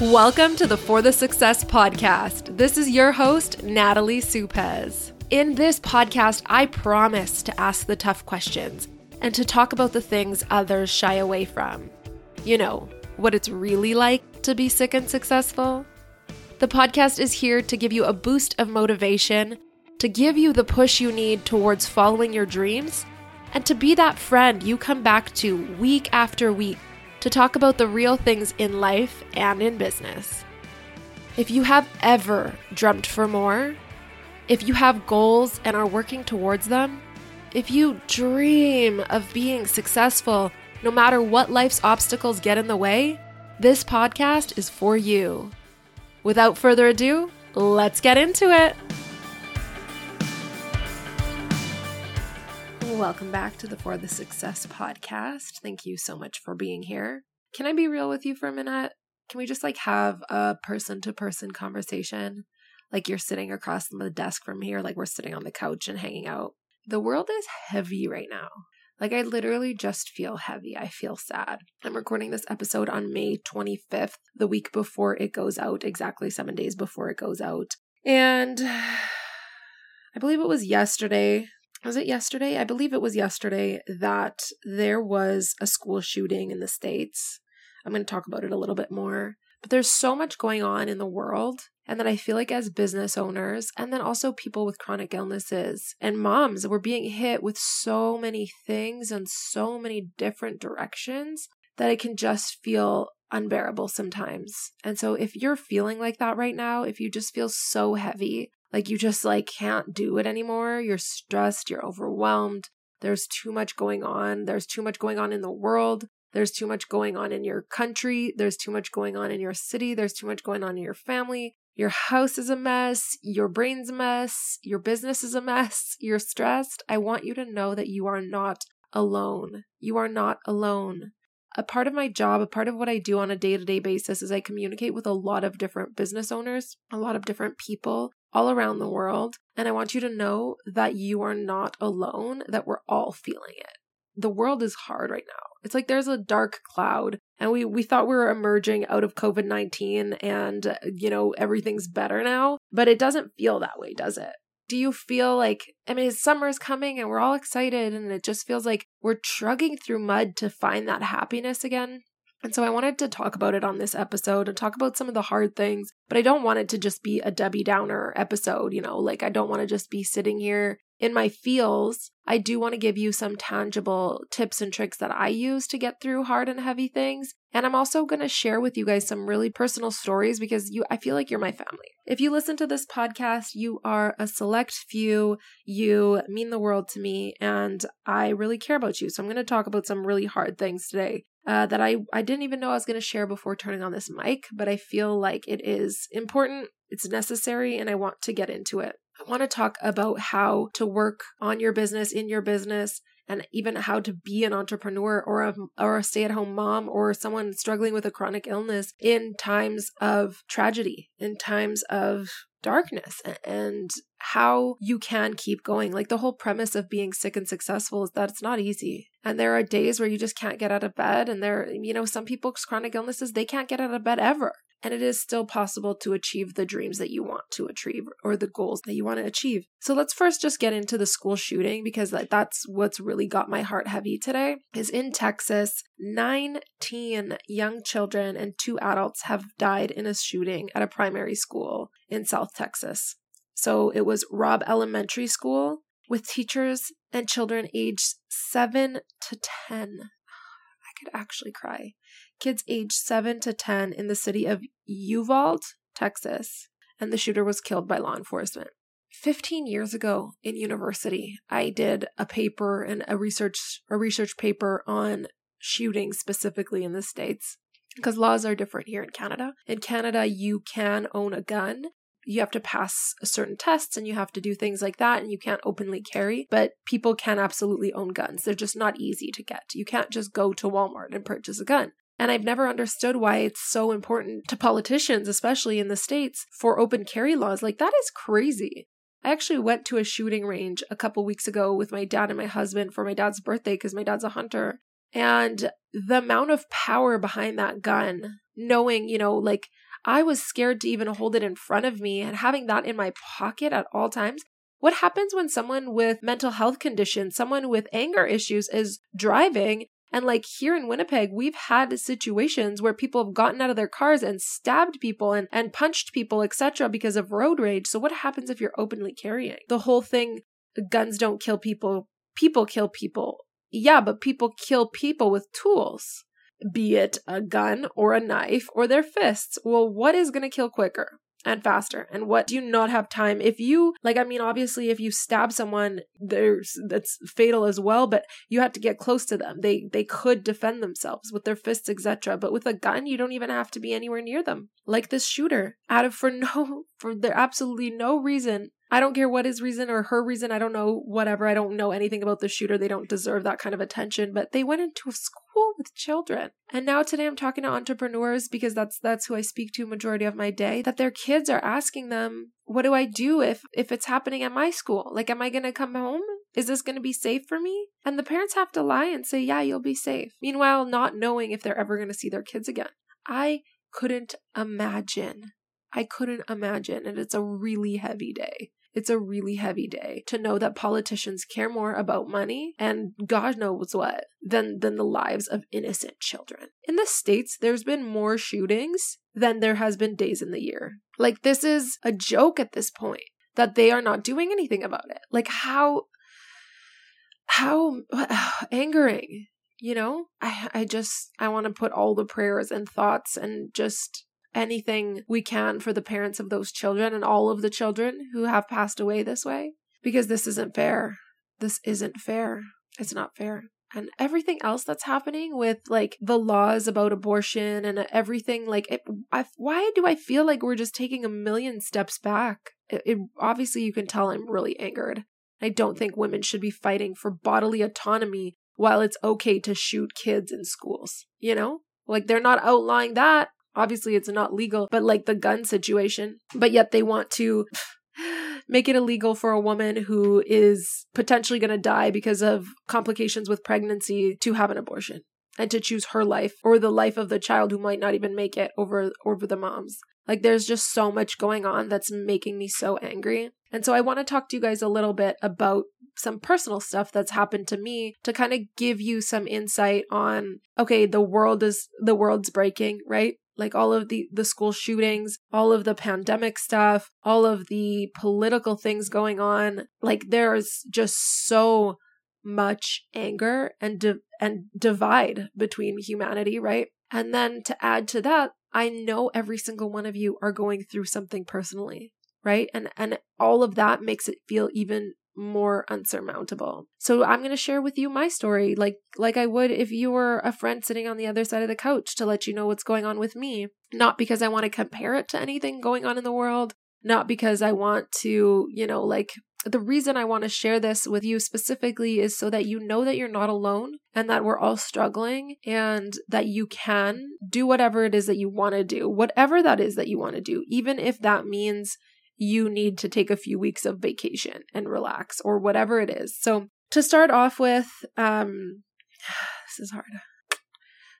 Welcome to the For the Success podcast. This is your host, Natalie Supez. In this podcast, I promise to ask the tough questions and to talk about the things others shy away from. You know, what it's really like to be sick and successful. The podcast is here to give you a boost of motivation, to give you the push you need towards following your dreams, and to be that friend you come back to week after week to talk about the real things in life and in business. If you have ever dreamt for more, if you have goals and are working towards them, if you dream of being successful no matter what life's obstacles get in the way, this podcast is for you. Without further ado, let's get into it. Welcome back to the For the Success podcast. Thank you so much for being here. Can I be real with you for a minute? Can we just like have a person to person conversation? Like you're sitting across the desk from here, like we're sitting on the couch and hanging out. The world is heavy right now. Like, I literally just feel heavy. I feel sad. I'm recording this episode on May 25th, the week before it goes out, exactly seven days before it goes out. And I believe it was yesterday. Was it yesterday? I believe it was yesterday that there was a school shooting in the States. I'm going to talk about it a little bit more. But there's so much going on in the world and that I feel like as business owners, and then also people with chronic illnesses and moms, we're being hit with so many things and so many different directions that it can just feel unbearable sometimes. And so if you're feeling like that right now, if you just feel so heavy, like you just like can't do it anymore, you're stressed, you're overwhelmed, there's too much going on, there's too much going on in the world, there's too much going on in your country. There's too much going on in your city. There's too much going on in your family. Your house is a mess, your brain's a mess, your business is a mess, you're stressed. I want you to know that you are not alone. You are not alone. A part of my job, a part of what I do on a day to day basis is I communicate with a lot of different business owners, a lot of different people all around the world. And I want you to know that you are not alone, that we're all feeling it. The world is hard right now. It's like there's a dark cloud and we we thought we were emerging out of COVID-19 and you know everything's better now, but it doesn't feel that way, does it? Do you feel like I mean summer's coming and we're all excited and it just feels like we're trudging through mud to find that happiness again? And so I wanted to talk about it on this episode and talk about some of the hard things, but I don't want it to just be a Debbie Downer episode, you know, like I don't want to just be sitting here in my feels, I do want to give you some tangible tips and tricks that I use to get through hard and heavy things. And I'm also going to share with you guys some really personal stories because you I feel like you're my family. If you listen to this podcast, you are a select few. You mean the world to me and I really care about you. So I'm going to talk about some really hard things today. Uh, that I, I didn't even know I was going to share before turning on this mic, but I feel like it is important, it's necessary, and I want to get into it. I want to talk about how to work on your business, in your business, and even how to be an entrepreneur or a, or a stay at home mom or someone struggling with a chronic illness in times of tragedy, in times of darkness and how you can keep going. Like the whole premise of being sick and successful is that it's not easy. And there are days where you just can't get out of bed. And there, you know, some people's chronic illnesses, they can't get out of bed ever. And it is still possible to achieve the dreams that you want to achieve or the goals that you want to achieve. So let's first just get into the school shooting because that's what's really got my heart heavy today. Is in Texas, 19 young children and two adults have died in a shooting at a primary school in South Texas. So it was Robb Elementary School with teachers and children aged 7 to 10. I could actually cry kids aged 7 to 10 in the city of Uvalde, Texas, and the shooter was killed by law enforcement. 15 years ago in university, I did a paper and a research a research paper on shootings specifically in the states because laws are different here in Canada. In Canada, you can own a gun. You have to pass certain tests and you have to do things like that, and you can't openly carry, but people can absolutely own guns. They're just not easy to get. You can't just go to Walmart and purchase a gun. And I've never understood why it's so important to politicians, especially in the States, for open carry laws. Like, that is crazy. I actually went to a shooting range a couple weeks ago with my dad and my husband for my dad's birthday because my dad's a hunter. And the amount of power behind that gun knowing, you know, like I was scared to even hold it in front of me and having that in my pocket at all times. What happens when someone with mental health conditions, someone with anger issues is driving and like here in Winnipeg, we've had situations where people have gotten out of their cars and stabbed people and, and punched people, etc., because of road rage. So what happens if you're openly carrying? The whole thing, guns don't kill people, people kill people. Yeah, but people kill people with tools, be it a gun or a knife or their fists. Well, what is going to kill quicker? And faster and what do you not have time if you like i mean obviously if you stab someone there's that's fatal as well but you have to get close to them they they could defend themselves with their fists etc but with a gun you don't even have to be anywhere near them like this shooter out of for no for there absolutely no reason I don't care what his reason or her reason. I don't know, whatever. I don't know anything about the shooter. They don't deserve that kind of attention, but they went into a school with children. And now today I'm talking to entrepreneurs because that's that's who I speak to majority of my day that their kids are asking them, "What do I do if if it's happening at my school? Like am I going to come home? Is this going to be safe for me?" And the parents have to lie and say, "Yeah, you'll be safe." Meanwhile, not knowing if they're ever going to see their kids again. I couldn't imagine. I couldn't imagine. And it's a really heavy day. It's a really heavy day to know that politicians care more about money and God knows what than, than the lives of innocent children. In the States, there's been more shootings than there has been days in the year. Like, this is a joke at this point that they are not doing anything about it. Like, how, how angering you know i i just i want to put all the prayers and thoughts and just anything we can for the parents of those children and all of the children who have passed away this way because this isn't fair. This isn't fair. It's not fair. And everything else that's happening with like the laws about abortion and everything, like, it, I, why do I feel like we're just taking a million steps back? It, it obviously you can tell I'm really angered. I don't think women should be fighting for bodily autonomy while it's okay to shoot kids in schools. You know, like they're not outlawing that. Obviously, it's not legal, but like the gun situation. But yet they want to make it illegal for a woman who is potentially going to die because of complications with pregnancy to have an abortion and to choose her life or the life of the child who might not even make it over over the mom's. Like there's just so much going on that's making me so angry. And so I want to talk to you guys a little bit about some personal stuff that's happened to me to kind of give you some insight on okay, the world is the world's breaking, right? Like all of the the school shootings all of the pandemic stuff all of the political things going on like there's just so much anger and di- and divide between humanity right? And then to add to that i know every single one of you are going through something personally right? And and all of that makes it feel even more unsurmountable. So I'm going to share with you my story like like I would if you were a friend sitting on the other side of the couch to let you know what's going on with me, not because I want to compare it to anything going on in the world, not because I want to, you know, like the reason I want to share this with you specifically is so that you know that you're not alone and that we're all struggling and that you can do whatever it is that you want to do, whatever that is that you want to do, even if that means you need to take a few weeks of vacation and relax or whatever it is. So, to start off with, um, this is hard.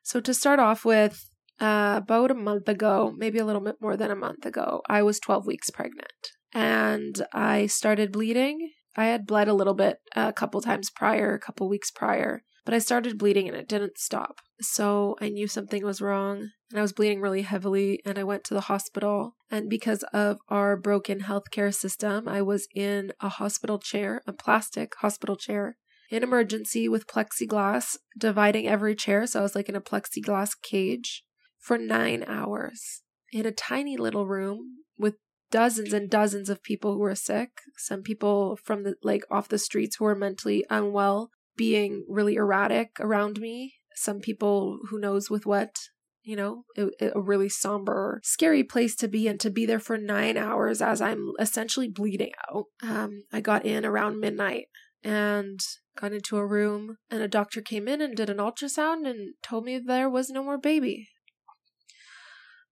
So, to start off with, uh, about a month ago, maybe a little bit more than a month ago, I was 12 weeks pregnant and I started bleeding. I had bled a little bit a couple times prior, a couple weeks prior, but I started bleeding and it didn't stop. So I knew something was wrong and I was bleeding really heavily and I went to the hospital. And because of our broken healthcare system, I was in a hospital chair, a plastic hospital chair in emergency with plexiglass dividing every chair. So I was like in a plexiglass cage for nine hours in a tiny little room with dozens and dozens of people who were sick. Some people from the like off the streets who were mentally unwell being really erratic around me. Some people who knows with what, you know, it, it, a really somber, scary place to be and to be there for nine hours as I'm essentially bleeding out. Um, I got in around midnight and got into a room and a doctor came in and did an ultrasound and told me there was no more baby.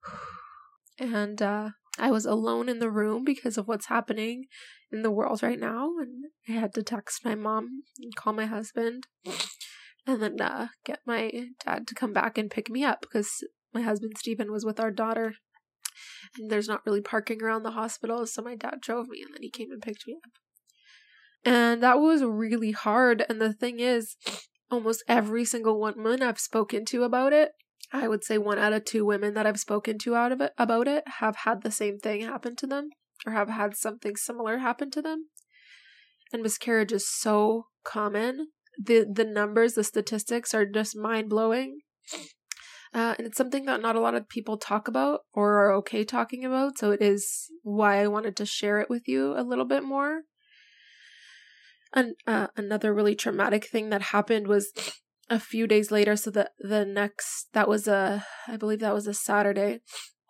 And uh, I was alone in the room because of what's happening in the world right now. And I had to text my mom and call my husband and then uh, get my dad to come back and pick me up because my husband Stephen was with our daughter. And there's not really parking around the hospital, so my dad drove me and then he came and picked me up. And that was really hard. And the thing is, almost every single woman I've spoken to about it, I would say one out of two women that I've spoken to out of it about it have had the same thing happen to them or have had something similar happen to them. And miscarriage is so common. The the numbers, the statistics are just mind blowing. Uh, and it's something that not a lot of people talk about or are okay talking about. So it is why I wanted to share it with you a little bit more. And uh, another really traumatic thing that happened was a few days later. So the the next that was a I believe that was a Saturday.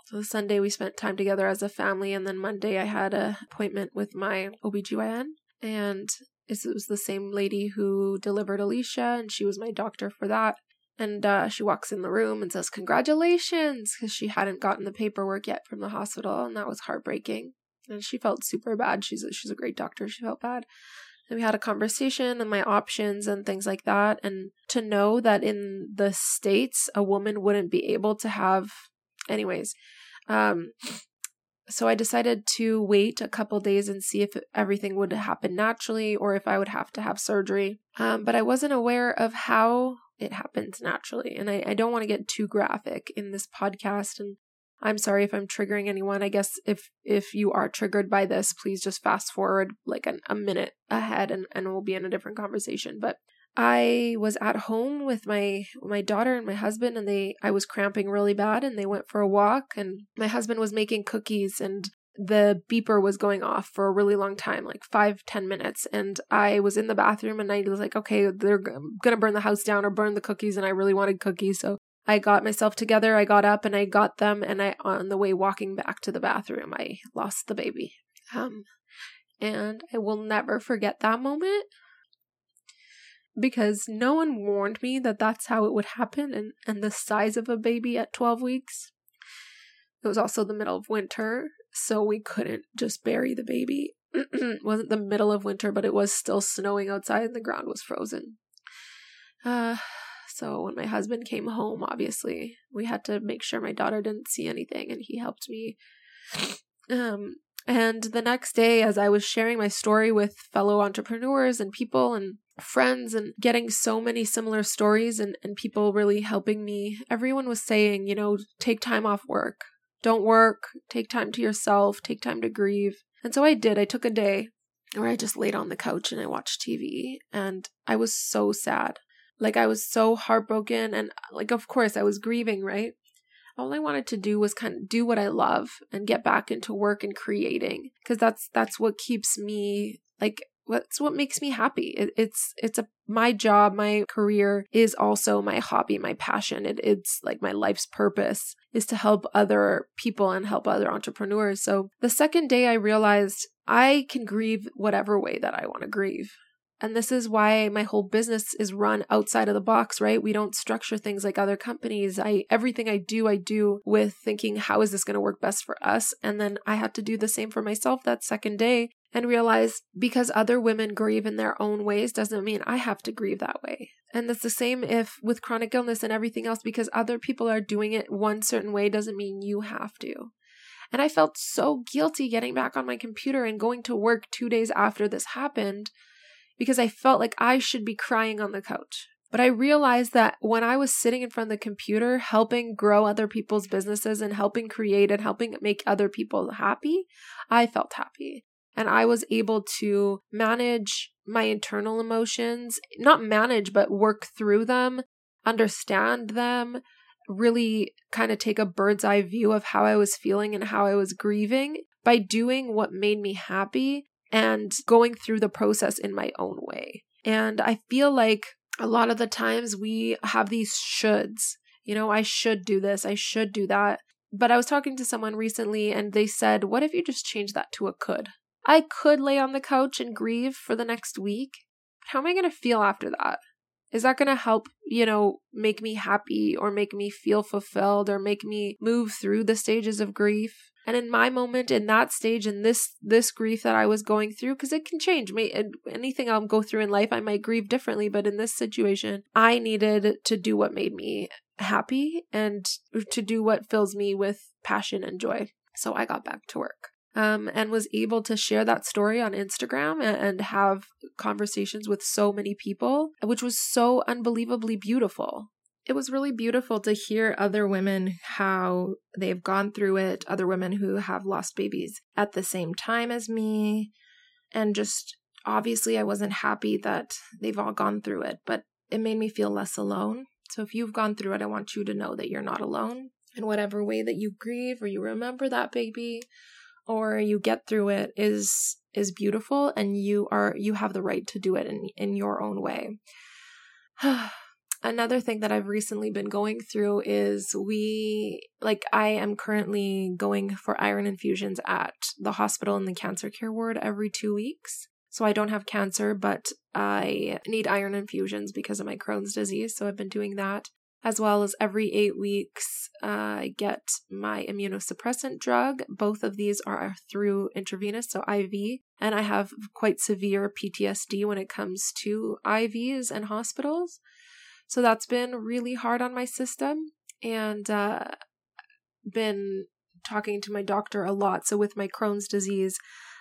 So Sunday we spent time together as a family, and then Monday I had an appointment with my OBGYN, and it was the same lady who delivered Alicia, and she was my doctor for that. And uh, she walks in the room and says, Congratulations! Because she hadn't gotten the paperwork yet from the hospital, and that was heartbreaking. And she felt super bad. She's a, she's a great doctor. She felt bad. And we had a conversation and my options and things like that. And to know that in the States, a woman wouldn't be able to have, anyways. Um, so I decided to wait a couple days and see if everything would happen naturally or if I would have to have surgery. Um, but I wasn't aware of how it happens naturally. And I, I don't want to get too graphic in this podcast. And I'm sorry if I'm triggering anyone. I guess if if you are triggered by this, please just fast forward like an, a minute ahead and, and we'll be in a different conversation. But I was at home with my my daughter and my husband and they I was cramping really bad and they went for a walk and my husband was making cookies and the beeper was going off for a really long time, like five, ten minutes. And I was in the bathroom and I was like, okay, they're gonna burn the house down or burn the cookies. And I really wanted cookies. So I got myself together. I got up and I got them. And I, on the way walking back to the bathroom, I lost the baby. Um, and I will never forget that moment because no one warned me that that's how it would happen and, and the size of a baby at 12 weeks. It was also the middle of winter, so we couldn't just bury the baby. it wasn't the middle of winter, but it was still snowing outside and the ground was frozen. Uh, so when my husband came home, obviously, we had to make sure my daughter didn't see anything and he helped me. Um, and the next day, as I was sharing my story with fellow entrepreneurs and people and friends and getting so many similar stories and, and people really helping me, everyone was saying, you know, take time off work. Don't work, take time to yourself, take time to grieve. And so I did. I took a day where I just laid on the couch and I watched TV and I was so sad. Like I was so heartbroken and like of course I was grieving, right? All I wanted to do was kind of do what I love and get back into work and creating because that's that's what keeps me like what's what makes me happy. It, it's it's a my job my career is also my hobby my passion. It, it's like my life's purpose is to help other people and help other entrepreneurs. So the second day i realized i can grieve whatever way that i want to grieve and this is why my whole business is run outside of the box, right? We don't structure things like other companies. I everything I do, I do with thinking how is this going to work best for us? And then I had to do the same for myself that second day and realize because other women grieve in their own ways doesn't mean I have to grieve that way. And it's the same if with chronic illness and everything else, because other people are doing it one certain way doesn't mean you have to. And I felt so guilty getting back on my computer and going to work two days after this happened because I felt like I should be crying on the couch. But I realized that when I was sitting in front of the computer, helping grow other people's businesses and helping create and helping make other people happy, I felt happy and I was able to manage my internal emotions, not manage, but work through them, understand them, really kind of take a bird's eye view of how I was feeling and how I was grieving by doing what made me happy and going through the process in my own way. And I feel like a lot of the times we have these shoulds. You know, I should do this, I should do that. But I was talking to someone recently and they said, What if you just change that to a could? I could lay on the couch and grieve for the next week. But how am I going to feel after that? Is that going to help, you know, make me happy or make me feel fulfilled or make me move through the stages of grief? And in my moment, in that stage, in this this grief that I was going through, because it can change. me anything I'll go through in life, I might grieve differently. But in this situation, I needed to do what made me happy and to do what fills me with passion and joy. So I got back to work. Um, and was able to share that story on Instagram and, and have conversations with so many people, which was so unbelievably beautiful it was really beautiful to hear other women how they've gone through it, other women who have lost babies at the same time as me. And just obviously, I wasn't happy that they've all gone through it, but it made me feel less alone. So if you've gone through it, I want you to know that you're not alone. In whatever way that you grieve or you remember that baby or you get through it is is beautiful and you are you have the right to do it in in your own way. another thing that I've recently been going through is we, like, I am currently going for iron infusions at the hospital in the cancer care ward every two weeks. So I don't have cancer, but I need iron infusions because of my Crohn's disease. So I've been doing that. As well as every eight weeks, uh, I get my immunosuppressant drug. Both of these are through intravenous, so IV. And I have quite severe PTSD when it comes to IVs and hospitals. So that's been really hard on my system and uh, been talking to my doctor a lot. So with my Crohn's disease,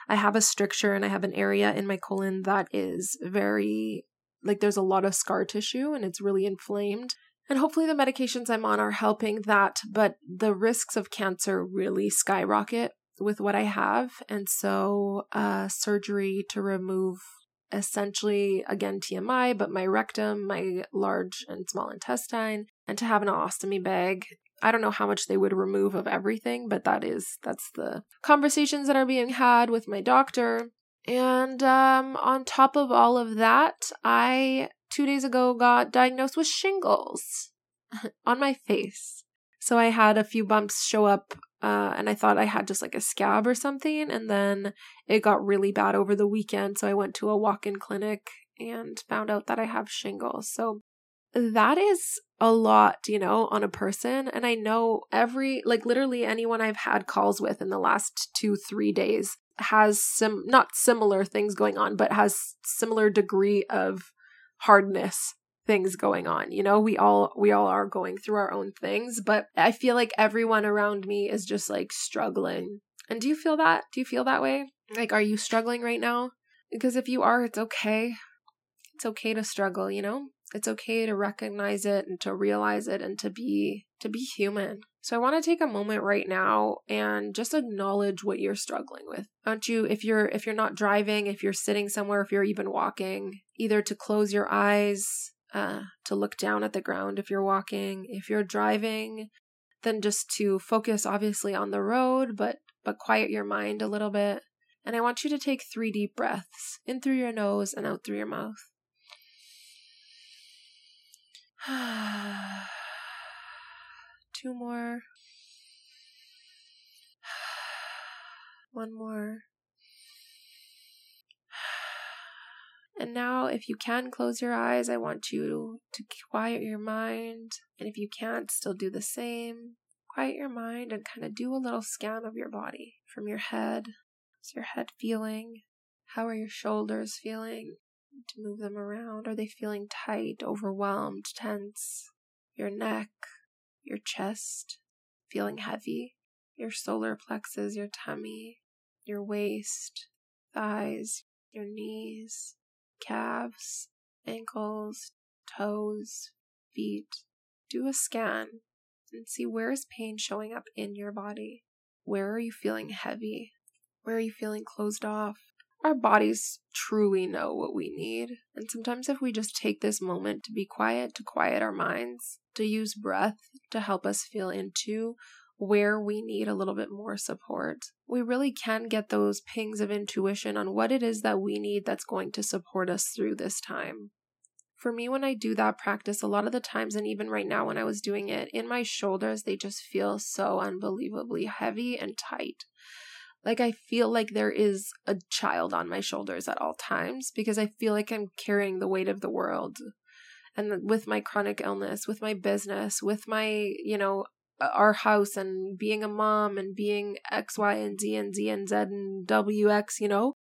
I have a stricture and I have an area in my colon that is very like there's a lot of scar tissue and it's really inflamed. And hopefully the medications I'm on are helping that, but the risks of cancer really skyrocket with what I have. And so uh surgery to remove essentially again TMI, but my rectum, my large and small intestine, and to have an ostomy bag. I don't know how much they would remove of everything, but that is that's the conversations that are being had with my doctor. And um, on top of all of that, I two days ago got diagnosed with shingles on my face. So I had a few bumps show up uh, and I thought I had just like a scab or something. And then it got really bad over the weekend. So I went to a walk in clinic and found out that I have shingles. So that is a lot, you know, on a person. And I know every, like literally anyone I've had calls with in the last two, three days has some, not similar things going on, but has similar degree of hardness things going on you know? We all we all are going through our own things but i feel like everyone around me is just like struggling. And do you feel that? Do you feel that way? Like are you struggling right now? Because if you are it's okay. It's okay to struggle you know? It's okay to recognize it and to realize it and to be to be human. So i want to take a moment right now and just acknowledge what you're struggling with. Don't you if you're if you're not driving if you're sitting somewhere if you're even walking either to close your eyes uh, to look down at the ground if you're walking. If you're driving, then just to focus obviously on the road, but but quiet your mind a little bit. And I want you to take three deep breaths in through your nose and out through your mouth. Two more. One more. And now, if you can close your eyes, I want you to quiet your mind. And if you can't, still do the same. Quiet your mind and kind of do a little scan of your body from your head. How's your head feeling? How are your shoulders feeling? To move them around. Are they feeling tight, overwhelmed, tense? Your neck, your chest, feeling heavy? Your solar plexus, your tummy, your waist, thighs, your knees, calves, ankles, toes, feet. Do a scan and see where is pain showing up in your body. Where are you feeling heavy? Where are you feeling closed off? Our bodies truly know what we need. And sometimes, if we just take this moment to be quiet, to quiet our minds, to use breath to help us feel into where we need a little bit more support. We really can get those pings of intuition on what it is that we need that's going to support us through this time. For me, when I do that practice, a lot of the times, and even right now when I was doing it, in my shoulders, they just feel so unbelievably heavy and tight. Like I feel like there is a child on my shoulders at all times because I feel like I'm carrying the weight of the world. And with my chronic illness, with my business, with my, you know, our house and being a mom and being X, Y, and Z and Z and Z and WX, you know,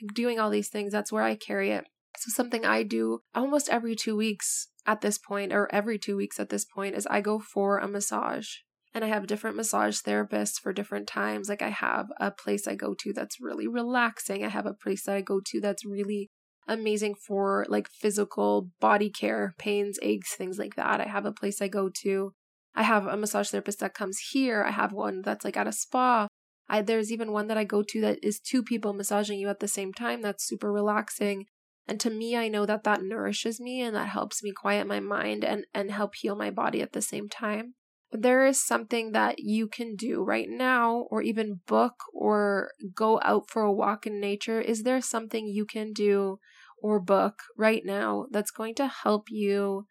like doing all these things. That's where I carry it. So, something I do almost every two weeks at this point, or every two weeks at this point, is I go for a massage. And I have different massage therapists for different times. Like, I have a place I go to that's really relaxing. I have a place that I go to that's really amazing for like physical body care, pains, aches, things like that. I have a place I go to. I have a massage therapist that comes here. I have one that's like at a spa. I, there's even one that I go to that is two people massaging you at the same time. That's super relaxing. And to me, I know that that nourishes me and that helps me quiet my mind and, and help heal my body at the same time. But there is something that you can do right now, or even book or go out for a walk in nature. Is there something you can do or book right now that's going to help you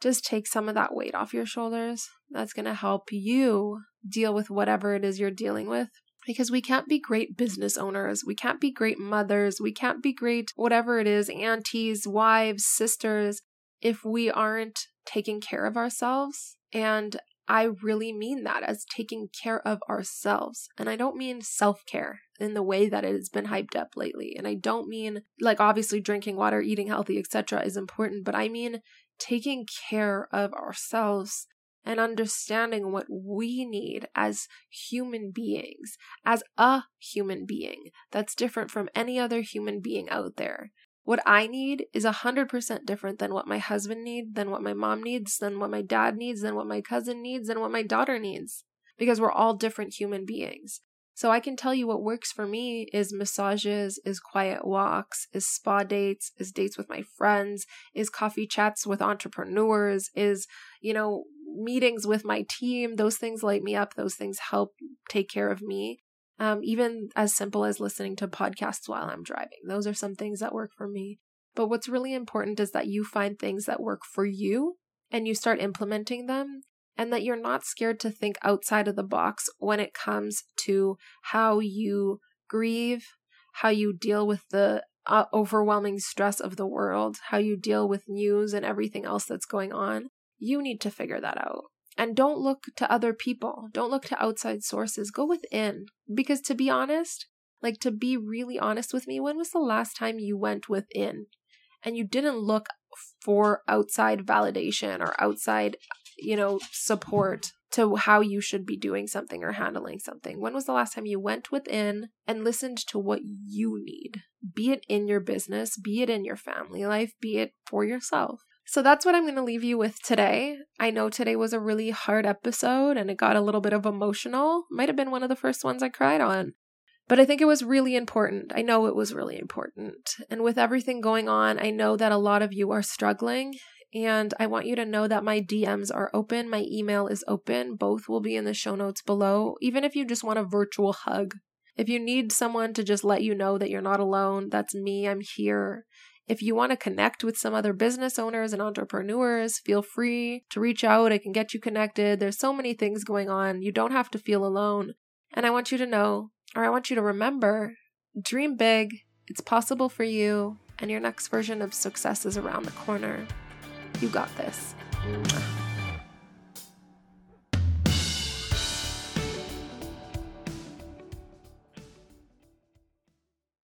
just take some of that weight off your shoulders? That's going to help you deal with whatever it is you're dealing with because we can't be great business owners. We can't be great mothers. We can't be great, whatever it is, aunties, wives, sisters, if we aren't taking care of ourselves. And I really mean that as taking care of ourselves. And I don't mean self care in the way that it has been hyped up lately. And I don't mean like obviously drinking water, eating healthy, etc. is important, but I mean taking care of ourselves and understanding what we need as human beings, as a human being that's different from any other human being out there. What I need is 100% different than what my husband needs, than what my mom needs, than what my dad needs, than what my cousin needs, than what my daughter needs. Because we're all different human beings. So I can tell you what works for me is massages, is quiet walks, is spa dates, is dates with my friends, is coffee chats with entrepreneurs, is, you know, meetings with my team, those things light me up. Those things help take care of me. Um, even as simple as listening to podcasts while I'm driving. Those are some things that work for me. But what's really important is that you find things that work for you and you start implementing them, and that you're not scared to think outside of the box when it comes to how you grieve, how you deal with the uh, overwhelming stress of the world, how you deal with news and everything else that's going on. You need to figure that out. And don't look to other people. Don't look to outside sources. Go within. Because to be honest, like to be really honest with me, when was the last time you went within and you didn't look for outside validation or outside, you know, support to how you should be doing something or handling something? When was the last time you went within and listened to what you need? Be it in your business, be it in your family life, be it for yourself. So that's what I'm going to leave you with today. I know today was a really hard episode and it got a little bit of emotional. Might have been one of the first ones I cried on. But I think it was really important. I know it was really important. And with everything going on, I know that a lot of you are struggling. And I want you to know that my DMs are open. My email is open. Both will be in the show notes below. Even if you just want a virtual hug, if you need someone to just let you know that you're not alone, that's me. I'm here. If you want to connect with some other business owners and entrepreneurs, feel free to reach out. I can get you connected. There's so many things going on. You don't have to feel alone. And I want you to know, or I want you to remember, dream big. It's possible for you, and your next version of success is around the corner. You got this.